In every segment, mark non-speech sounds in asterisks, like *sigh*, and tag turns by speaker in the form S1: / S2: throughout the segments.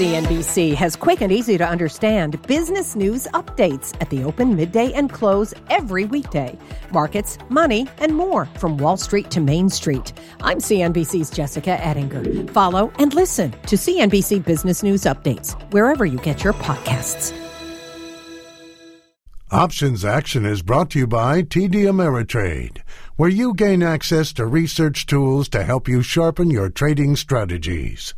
S1: CNBC has quick and easy to understand business news updates at the open, midday, and close every weekday. Markets, money, and more from Wall Street to Main Street. I'm CNBC's Jessica Ettinger. Follow and listen to CNBC Business News Updates wherever you get your podcasts.
S2: Options Action is brought to you by TD Ameritrade, where you gain access to research tools to help you sharpen your trading strategies.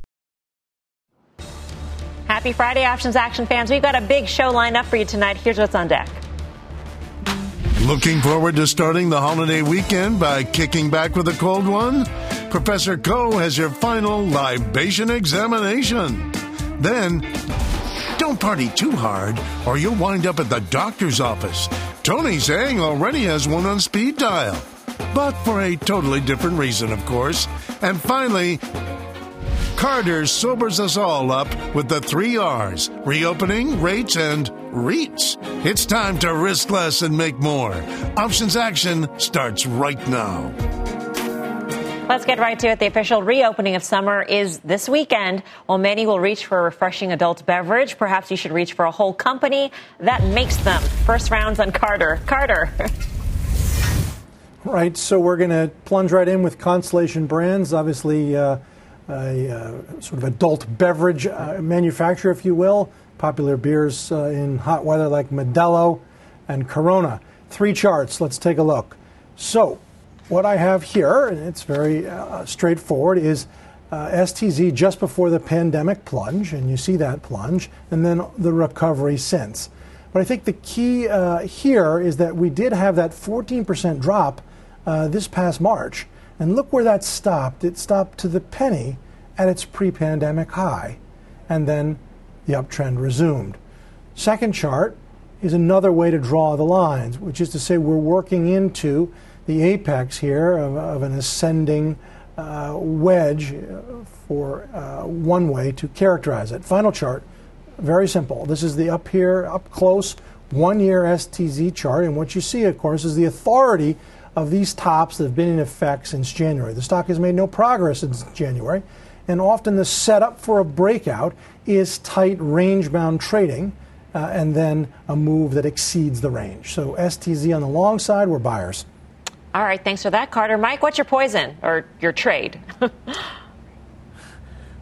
S3: Happy Friday, Options Action fans. We've got a big show lined up for you tonight. Here's what's on deck.
S2: Looking forward to starting the holiday weekend by kicking back with a cold one? Professor Khouw has your final libation examination. Then, don't party too hard or you'll wind up at the doctor's office. Tony Zhang already has one on speed dial, but for a totally different reason, of course. And finally, Carter sobers us all up with the three R's reopening, rates, and REITs. It's time to risk less and make more. Options Action starts right now.
S3: Let's get right to it. The official reopening of summer is this weekend. While many will reach for a refreshing adult beverage, perhaps you should reach for a whole company that makes them. First rounds on Carter. Carter.
S4: Right, so we're going to plunge right in with Constellation Brands. Obviously, uh, a uh, sort of adult beverage uh, manufacturer, if you will. Popular beers uh, in hot weather like Modelo and Corona. Three charts. Let's take a look. So, what I have here, and it's very uh, straightforward, is uh, STZ just before the pandemic plunge, and you see that plunge, and then the recovery since. But I think the key uh, here is that we did have that 14% drop this past March. And look where that stopped. It stopped to the penny at its pre pandemic high. And then the uptrend resumed. Second chart is another way to draw the lines, which is to say we're working into the apex here of, of an ascending uh, wedge for uh, one way to characterize it. Final chart, very simple. This is the up here, up close, one year STZ chart. And what you see, of course, is the authority of these tops that have been in effect since January. The stock has made no progress since January, and often the setup for a breakout is tight range bound trading. Uh, and then a move that exceeds the range. So STZ on the long side, we're buyers.
S3: All right, thanks for that, Carter. Mike, what's your poison or your trade? *laughs*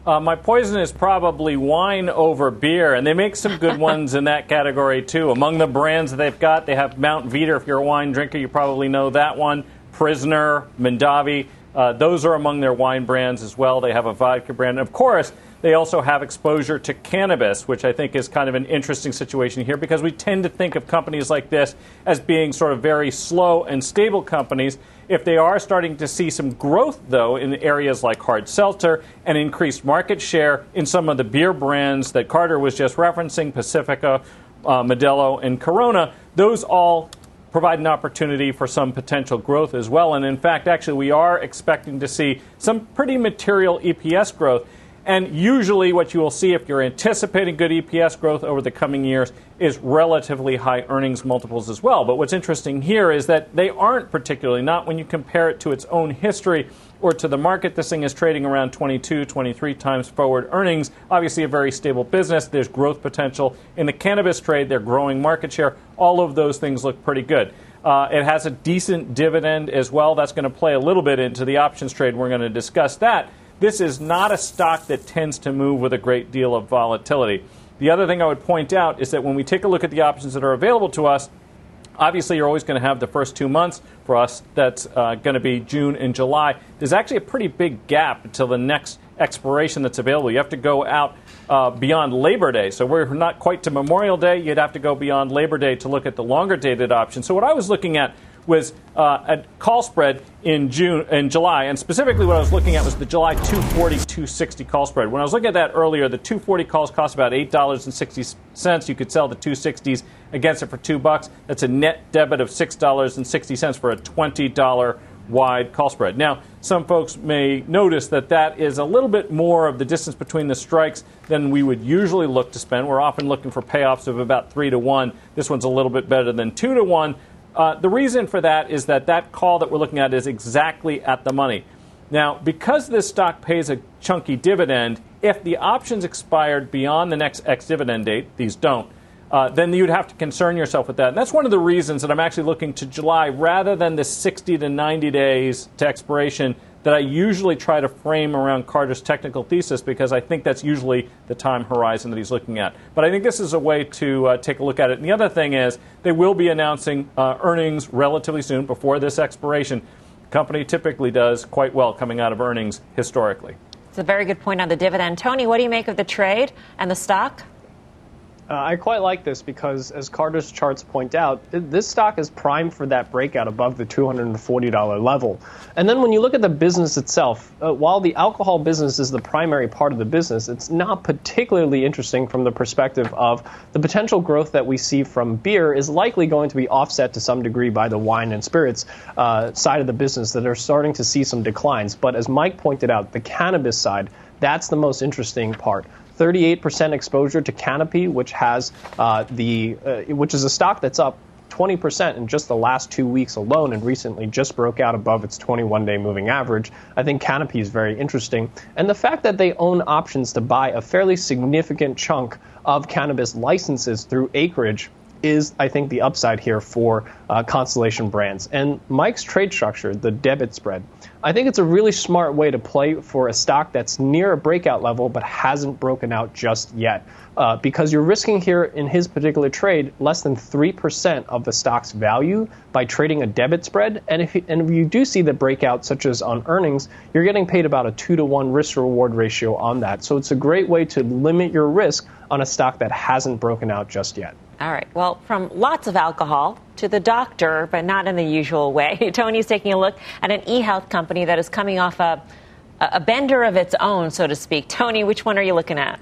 S5: Uh, my poison is probably wine over beer, and they make some good *laughs* ones in that category too. Among the brands that they've got, they have Mount Veeder. If you're a wine drinker, you probably know that one. Prisoner, Mondavi. Uh, those are among their wine brands as well. They have a vodka brand. And of course, they also have exposure to cannabis, which I think is kind of an interesting situation here because we tend to think of companies like this as being sort of very slow and stable companies. If they are starting to see some growth, though, in areas like hard seltzer and increased market share in some of the beer brands that Carter was just referencing, Pacifico, uh, Modelo, and Corona, those all provide an opportunity for some potential growth as well. And in fact, actually, we are expecting to see some pretty material EPS growth. And usually, what you will see if you're anticipating good EPS growth over the coming years is relatively high earnings multiples as well. But what's interesting here is that they aren't particularly, not when you compare it to its own history or to the market. This thing is trading around 22, 23 times forward earnings. Obviously, a very stable business. There's growth potential. In the cannabis trade, they're growing market share. All of those things look pretty good. Uh, it has a decent dividend as well. That's going to play a little bit into the options trade. We're going to discuss that. This is not a stock that tends to move with a great deal of volatility. The other thing I would point out is that when we take a look at the options that are available to us, obviously you're always going to have the first two months for us that's uh, going to be june and july. There's actually a pretty big gap until the next expiration that's available. You have to go out uh, beyond labor day. So we're not quite to memorial day. You'd have to go beyond labor day to look at the longer dated options. So what i was looking at was uh, a call spread in June in July, and specifically what I was looking at was the July 240 260 call spread. When I was looking at that earlier, the 240 calls cost about eight dollars and sixty cents. You could sell the 260s against it for two bucks. That's a net debit of six dollars and sixty cents for a twenty dollar wide call spread. Now, some folks may notice that that is a little bit more of the distance between the strikes than we would usually look to spend. We're often looking for payoffs of about three to one. This one's a little bit better than two to one, uh, the reason for that is that that call that we're looking at is exactly at the money. Now, because this stock pays a chunky dividend, If the options expired beyond the next ex dividend date, these don't, uh, then you'd have to concern yourself with that. And that's one of the reasons that I'm actually looking to July rather than the 60 to 90 days to expiration that I usually try to frame around Carter's technical thesis because I think that's usually the time horizon that he's looking at. But I think this is a way to uh, take a look at it. And the other thing is they will be announcing uh, earnings relatively soon before this expiration. The company typically does quite well coming out of earnings historically.
S3: It's a very good point on the dividend. Tony, what do you make of the trade and the stock?
S6: Uh, I quite like this because, as Carter's charts point out, this stock is primed for that breakout above the $240 level. And then when you look at the business itself, uh, while the alcohol business is the primary part of the business, it's not particularly interesting from the perspective of the potential growth that we see from beer is likely going to be offset to some degree by the wine and spirits uh, side of the business that are starting to see some declines. But as Mike pointed out, the cannabis side, that's the most interesting part. 38% exposure to Canopy, which has uh, the uh, which is a stock that's up 20% in just the last two weeks alone and recently just broke out above its 21 day moving average. I think Canopy is very interesting. And the fact that they own options to buy a fairly significant chunk of cannabis licenses through acreage is, I think, the upside here for uh, Constellation Brands. And Mike's trade structure, the debit spread, I think it's a really smart way to play for a stock that's near a breakout level but hasn't broken out just yet. Uh, because you're risking here in his particular trade less than 3% of the stock's value by trading a debit spread. And if, you, and if you do see the breakout, such as on earnings, you're getting paid about a 2 to 1 risk reward ratio on that. So it's a great way to limit your risk on a stock that hasn't broken out just yet.
S3: All right. Well, from lots of alcohol to the doctor, but not in the usual way. *laughs* Tony's taking a look at an e-health company that is coming off a, a bender of its own, so to speak. Tony, which one are you looking at?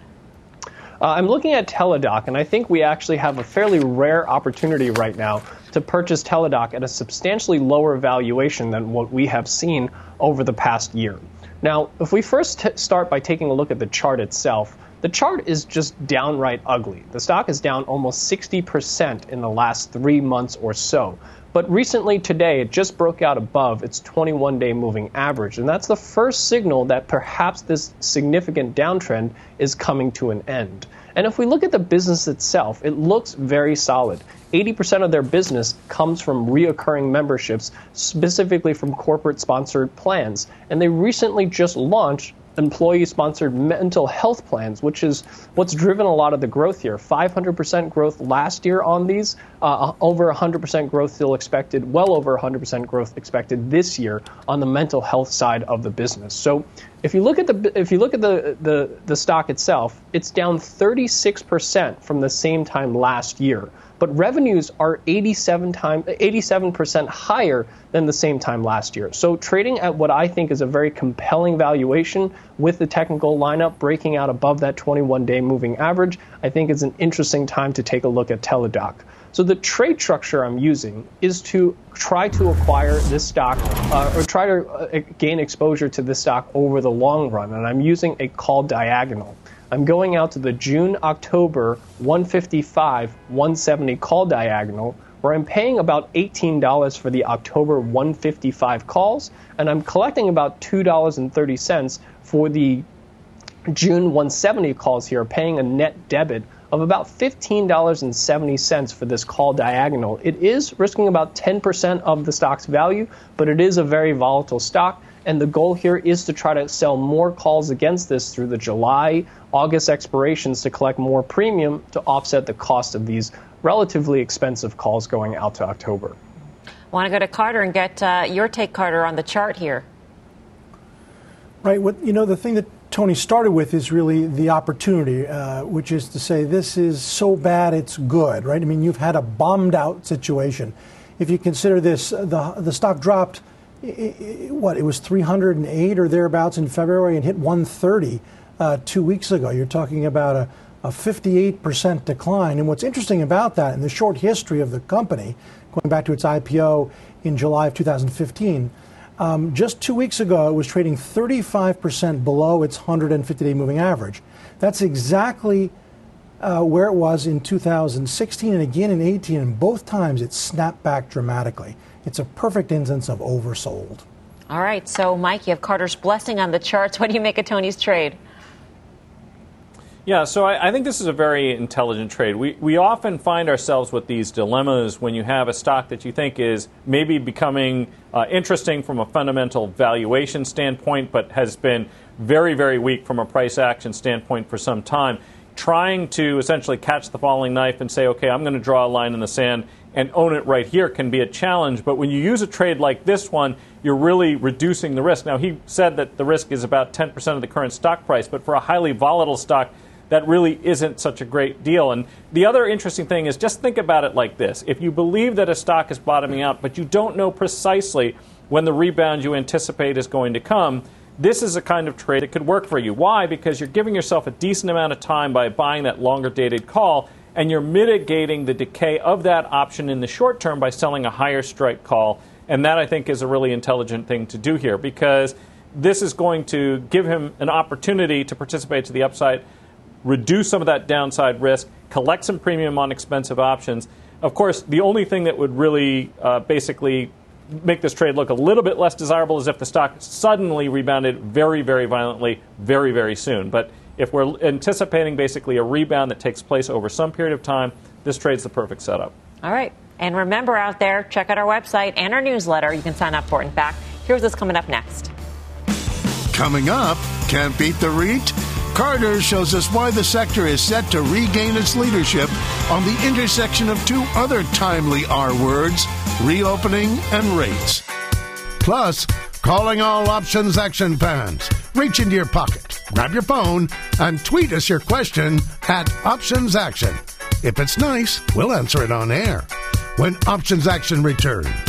S6: Uh, I'm looking at Teladoc, and I think we actually have a fairly rare opportunity right now to purchase Teladoc at a substantially lower valuation than what we have seen over the past year. Now, if we first t- start by taking a look at the chart itself, the chart is just downright ugly. The stock is down almost 60% in the last three months or so. But recently today, it just broke out above its 21 day moving average. And that's the first signal that perhaps this significant downtrend is coming to an end. And if we look at the business itself, it looks very solid. 80% of their business comes from reoccurring memberships, specifically from corporate sponsored plans. And they recently just launched employee sponsored mental health plans, which is what's driven a lot of the growth here. 500% growth last year on these, uh, over 100% growth still expected, well over 100% growth expected this year on the mental health side of the business. So if you look at the if you look at the, the, the stock itself, it's down 36% from the same time last year but revenues are 87 time 87% higher than the same time last year. So trading at what I think is a very compelling valuation with the technical lineup breaking out above that 21-day moving average, I think is an interesting time to take a look at Teladoc. So the trade structure I'm using is to try to acquire this stock uh, or try to uh, gain exposure to this stock over the long run, and I'm using a call diagonal. I'm going out to the June October 155 170 call diagonal where I'm paying about $18 for the October 155 calls and I'm collecting about $2.30 for the June 170 calls here, paying a net debit of about $15.70 for this call diagonal. It is risking about 10% of the stock's value, but it is a very volatile stock. And the goal here is to try to sell more calls against this through the July, August expirations to collect more premium to offset the cost of these relatively expensive calls going out to October.
S3: I want to go to Carter and get uh, your take, Carter, on the chart here.
S4: Right. What you know, the thing that Tony started with is really the opportunity, uh, which is to say this is so bad it's good, right? I mean, you've had a bombed out situation. If you consider this, the the stock dropped, what it was 308 or thereabouts in February and hit 130 uh, two weeks ago. You're talking about a, a 58% decline. And what's interesting about that in the short history of the company, going back to its IPO in July of 2015 um, just two weeks ago, it was trading 35% below its 150 day moving average. That's exactly uh, where it was in 2016 and again in 18, and both times it snapped back dramatically. It's a perfect instance of oversold.
S3: All right, so Mike, you have Carter's blessing on the charts. What do you make of Tony's trade?
S5: Yeah, so I, I, think this is a very intelligent trade. We, we often find ourselves with these dilemmas when you have a stock that you think is maybe becoming uh, interesting from a fundamental valuation standpoint, but has been very, very weak from a price action standpoint for some time. Trying to essentially catch the falling knife and say, okay, I'm going to draw a line in the sand and own it right here can be a challenge. But when you use a trade like this one, you're really reducing the risk. Now, he said that the risk is about 10% of the current stock price, but for a highly volatile stock, that really isn't such a great deal. And the other interesting thing is just think about it like this if you believe that a stock is bottoming out, but you don't know precisely when the rebound you anticipate is going to come, this is a kind of trade that could work for you. Why? Because you're giving yourself a decent amount of time by buying that longer dated call, and you're mitigating the decay of that option in the short term by selling a higher strike call. And that, I think, is a really intelligent thing to do here because this is going to give him an opportunity to participate to the upside reduce some of that downside risk, collect some premium on expensive options. Of course, the only thing that would really uh, basically make this trade look a little bit less desirable is if the stock suddenly rebounded very, very violently, very, very soon. But if we're anticipating basically a rebound that takes place over some period of time, this trade's the perfect setup.
S3: All right. And remember out there, check out our website and our newsletter. You can sign up for it. In fact, here's what's coming up next.
S2: Coming up, can't beat the REIT? Carter shows us why the sector is set to regain its leadership on the intersection of two other timely R words reopening and rates. Plus, calling all options action fans. Reach into your pocket, grab your phone, and tweet us your question at Options Action. If it's nice, we'll answer it on air when Options Action returns.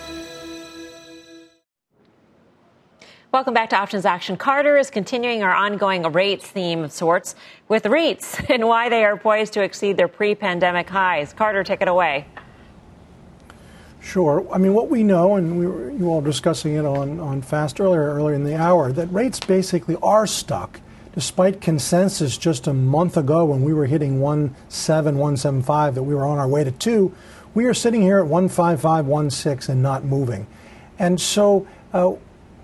S3: Welcome back to Options Action. Carter is continuing our ongoing rates theme of sorts with REITs *laughs* and why they are poised to exceed their pre pandemic highs. Carter, take it away.
S4: Sure. I mean, what we know, and we were you all discussing it on, on Fast earlier, earlier in the hour, that rates basically are stuck, despite consensus just a month ago when we were hitting 1.7, 175, that we were on our way to 2. We are sitting here at 155, 16 and not moving. And so, uh,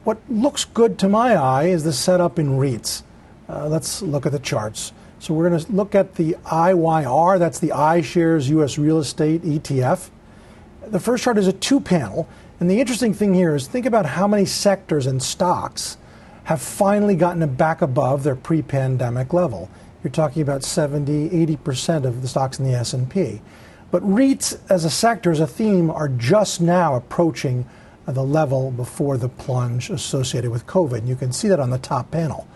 S4: what looks good to my eye is the setup in REITs. Uh, let's look at the charts. So we're going to look at the IYR, that's the iShares US Real Estate ETF. The first chart is a two panel, and the interesting thing here is think about how many sectors and stocks have finally gotten back above their pre-pandemic level. You're talking about 70, 80% of the stocks in the S&P. But REITs as a sector, as a theme, are just now approaching the level before the plunge associated with COVID. You can see that on the top panel.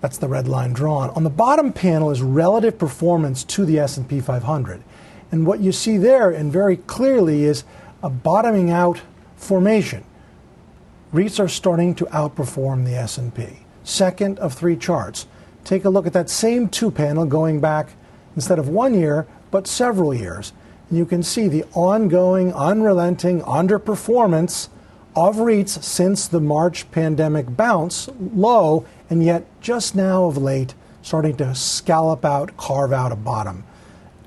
S4: That's the red line drawn. On the bottom panel is relative performance to the S&P 500. And what you see there and very clearly is a bottoming out formation. REITs are starting to outperform the S&P. Second of three charts. Take a look at that same two panel going back instead of one year, but several years you can see the ongoing, unrelenting underperformance of REITs since the March pandemic bounce low, and yet just now of late starting to scallop out, carve out a bottom.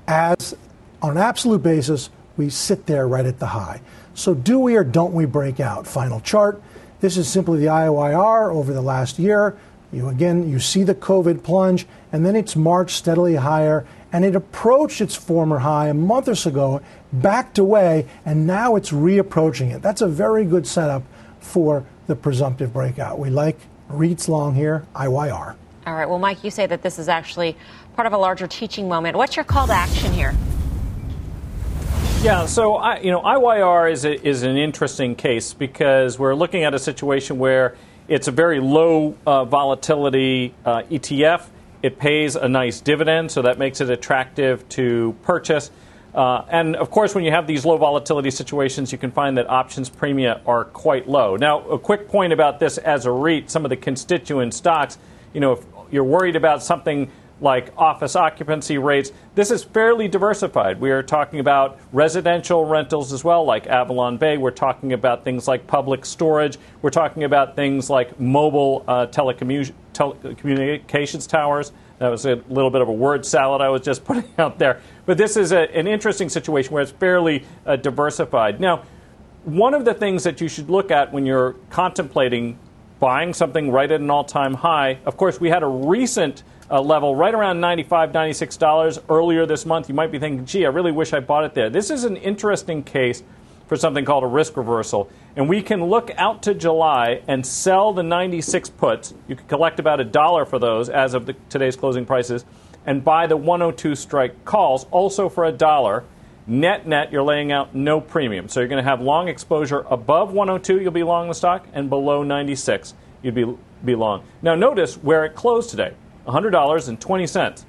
S4: As on an absolute basis, we sit there right at the high. So, do we or don't we break out? Final chart. This is simply the IYR over the last year. You again, you see the COVID plunge, and then it's marched steadily higher, and it approached its former high a month or so ago, backed away, and now it's reapproaching it. That's a very good setup for the presumptive breakout. We like REITs long here, IYR.
S3: All right. Well, Mike, you say that this is actually part of a larger teaching moment. What's your call to action here?
S5: Yeah, so I, you know, IYR is a, is an interesting case because we're looking at a situation where it's a very low uh, volatility uh, ETF. It pays a nice dividend, so that makes it attractive to purchase. Uh, and of course, when you have these low volatility situations, you can find that options premia are quite low. Now, a quick point about this as a REIT, some of the constituent stocks, you know, if you're worried about something like office occupancy rates. This is fairly diversified. We are talking about residential rentals as well, like Avalon Bay. We're talking about things like public storage. We're talking about things like mobile uh, telecommu- telecommunications towers. That was a little bit of a word salad I was just *laughs* putting out there. But this is a, an interesting situation where it's fairly uh, diversified. Now, one of the things that you should look at when you're contemplating buying something right at an all time high, of course, we had a recent uh, level right around $95, $96 earlier this month. You might be thinking, gee, I really wish I bought it there. This is an interesting case for something called a risk reversal. And we can look out to July and sell the 96 puts. You can collect about a dollar for those as of the, today's closing prices and buy the 102 strike calls also for a dollar. Net net, you're laying out no premium. So you're going to have long exposure above 102, you'll be long the stock, and below 96, you'd be, be long. Now notice where it closed today. $100.20.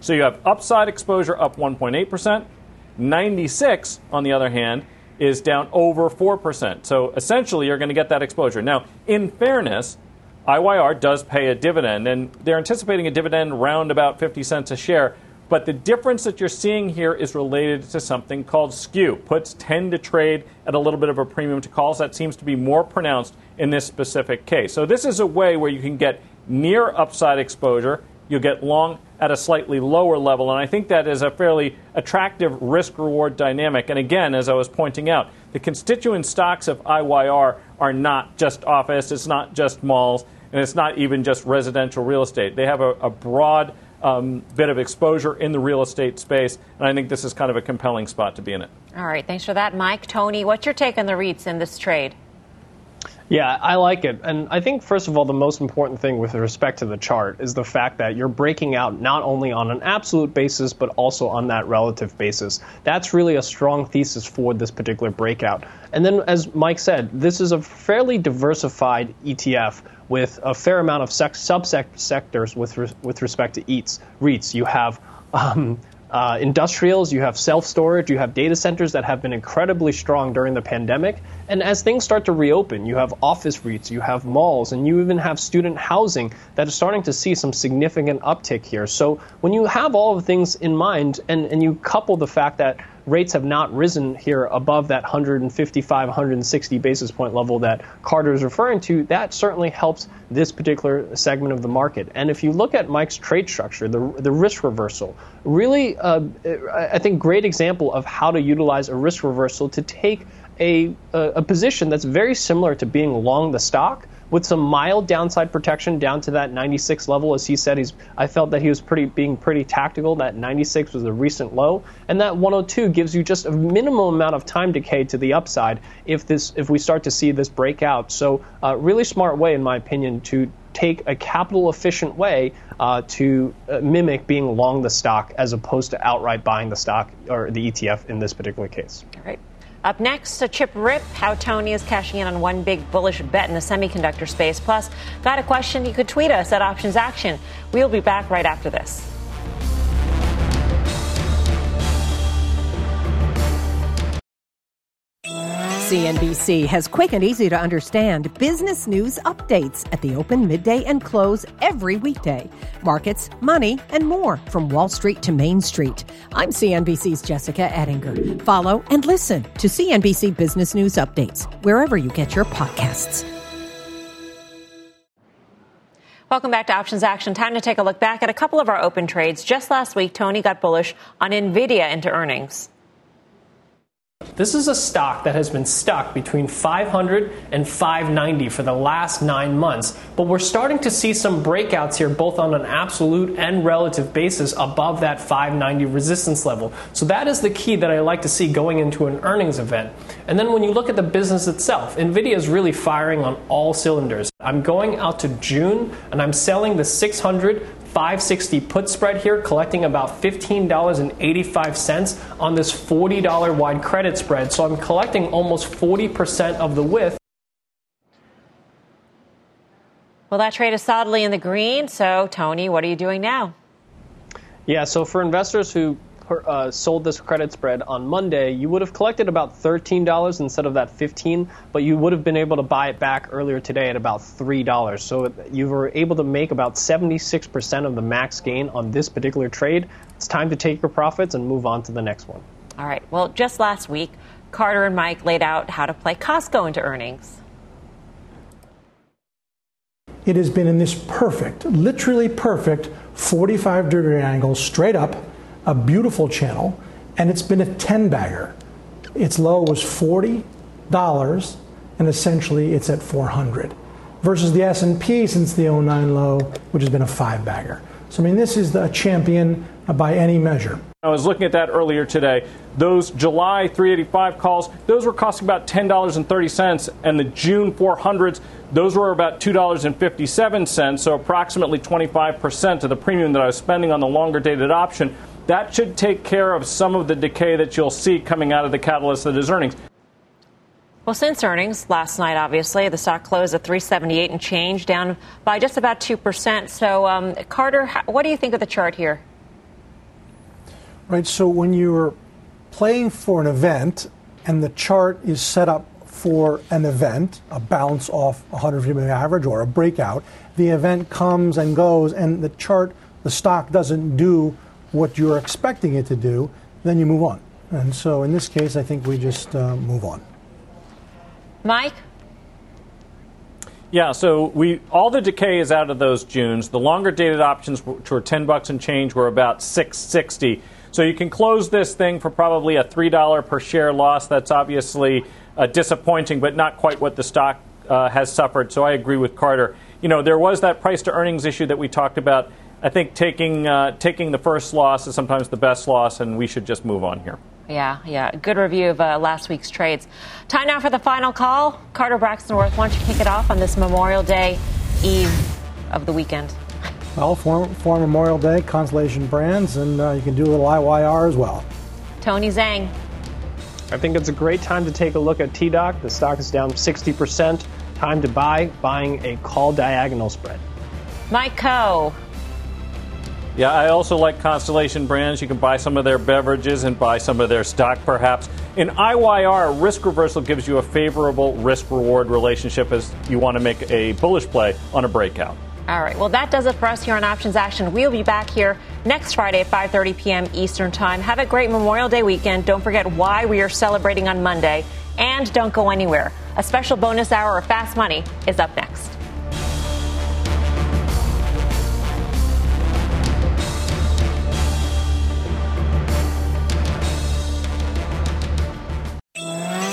S5: So you have upside exposure up 1.8%. 96, on the other hand, is down over 4%. So essentially, you're going to get that exposure. Now, in fairness, IYR does pay a dividend, and they're anticipating a dividend around about 50 cents a share. But the difference that you're seeing here is related to something called skew. Puts tend to trade at a little bit of a premium to calls. That seems to be more pronounced in this specific case. So this is a way where you can get near upside exposure. You'll get long at a slightly lower level. And I think that is a fairly attractive risk reward dynamic. And again, as I was pointing out, the constituent stocks of IYR are not just office, it's not just malls, and it's not even just residential real estate. They have a, a broad um, bit of exposure in the real estate space, and I think this is kind of a compelling spot to be in it.
S3: All right, thanks for that, Mike. Tony, what's your take on the REITs in this trade?
S6: Yeah, I like it. And I think, first of all, the most important thing with respect to the chart is the fact that you're breaking out not only on an absolute basis, but also on that relative basis. That's really a strong thesis for this particular breakout. And then, as Mike said, this is a fairly diversified ETF with a fair amount of sec- subsectors with, re- with respect to EATs, REITs. You have um, uh, industrials, you have self storage, you have data centers that have been incredibly strong during the pandemic. And as things start to reopen, you have office REITs, you have malls, and you even have student housing that is starting to see some significant uptick here. So when you have all of the things in mind and, and you couple the fact that rates have not risen here above that 155, 160 basis point level that Carter is referring to, that certainly helps this particular segment of the market. And if you look at Mike's trade structure, the, the risk reversal, really, uh, I think, great example of how to utilize a risk reversal to take a, a, a position that's very similar to being long the stock with some mild downside protection down to that 96 level. As he said, he's I felt that he was pretty being pretty tactical. That 96 was a recent low, and that 102 gives you just a minimal amount of time decay to the upside if this if we start to see this breakout. So, uh, really smart way, in my opinion, to take a capital efficient way uh, to uh, mimic being long the stock as opposed to outright buying the stock or the ETF in this particular case.
S3: All right. Up next, a chip rip, how Tony is cashing in on one big bullish bet in the semiconductor space. Plus, got a question you could tweet us at Options Action. We'll be back right after this.
S1: CNBC has quick and easy to understand business news updates at the open, midday, and close every weekday. Markets, money, and more from Wall Street to Main Street. I'm CNBC's Jessica Ettinger. Follow and listen to CNBC Business News Updates wherever you get your podcasts.
S3: Welcome back to Options Action. Time to take a look back at a couple of our open trades. Just last week, Tony got bullish on NVIDIA into earnings.
S6: This is a stock that has been stuck between 500 and 590 for the last nine months, but we're starting to see some breakouts here, both on an absolute and relative basis, above that 590 resistance level. So that is the key that I like to see going into an earnings event. And then when you look at the business itself, NVIDIA is really firing on all cylinders. I'm going out to June and I'm selling the 600 560 put spread here, collecting about $15.85 on this $40 wide credit spread. So I'm collecting almost 40% of the width.
S3: Well, that trade is solidly in the green. So, Tony, what are you doing now?
S6: Yeah, so for investors who uh, sold this credit spread on Monday, you would have collected about $13 instead of that 15 but you would have been able to buy it back earlier today at about $3. So you were able to make about 76% of the max gain on this particular trade. It's time to take your profits and move on to the next one.
S3: All right. Well, just last week, Carter and Mike laid out how to play Costco into earnings.
S4: It has been in this perfect, literally perfect 45 degree angle straight up, a beautiful channel, and it's been a 10 bagger. Its low was $40 and essentially it's at 400 versus the S&P since the 09 low, which has been a 5 bagger. So I mean this is the champion by any measure.
S5: I was looking at that earlier today. Those July 385 calls, those were costing about $10.30, and the June 400s, those were about $2.57, so approximately 25% of the premium that I was spending on the longer dated option. That should take care of some of the decay that you'll see coming out of the catalyst that is earnings.
S3: Well, since earnings last night, obviously, the stock closed at 378 and change, down by just about 2%. So, um, Carter, what do you think of the chart here?
S4: Right. So, when you're playing for an event and the chart is set up for an event, a bounce off 150 moving average or a breakout, the event comes and goes, and the chart, the stock doesn't do what you're expecting it to do, then you move on. And so, in this case, I think we just uh, move on.
S3: Mike?
S5: Yeah, so we all the decay is out of those Junes. The longer dated options, which were 10 bucks and change, were about 660. So you can close this thing for probably a $3 per share loss. That's obviously uh, disappointing, but not quite what the stock uh, has suffered. So I agree with Carter. You know, there was that price to earnings issue that we talked about. I think taking uh, taking the first loss is sometimes the best loss, and we should just move on here.
S3: Yeah, yeah. Good review of uh, last week's trades. Time now for the final call. Carter Braxton Worth, why don't you kick it off on this Memorial Day eve of the weekend?
S4: Well, for, for Memorial Day, Constellation Brands, and uh, you can do a little IYR as well.
S3: Tony Zhang.
S6: I think it's a great time to take a look at TDOC. The stock is down 60%. Time to buy, buying a call diagonal spread.
S3: Mike Khouw.
S5: Yeah, I also like Constellation Brands. You can buy some of their beverages and buy some of their stock, perhaps. In IYR, risk reversal gives you a favorable risk reward relationship as you want to make a bullish play on a breakout.
S3: All right. Well, that does it for us here on Options Action. We'll be back here next Friday at 5:30 p.m. Eastern Time. Have a great Memorial Day weekend. Don't forget why we are celebrating on Monday, and don't go anywhere. A special bonus hour of Fast Money is up next.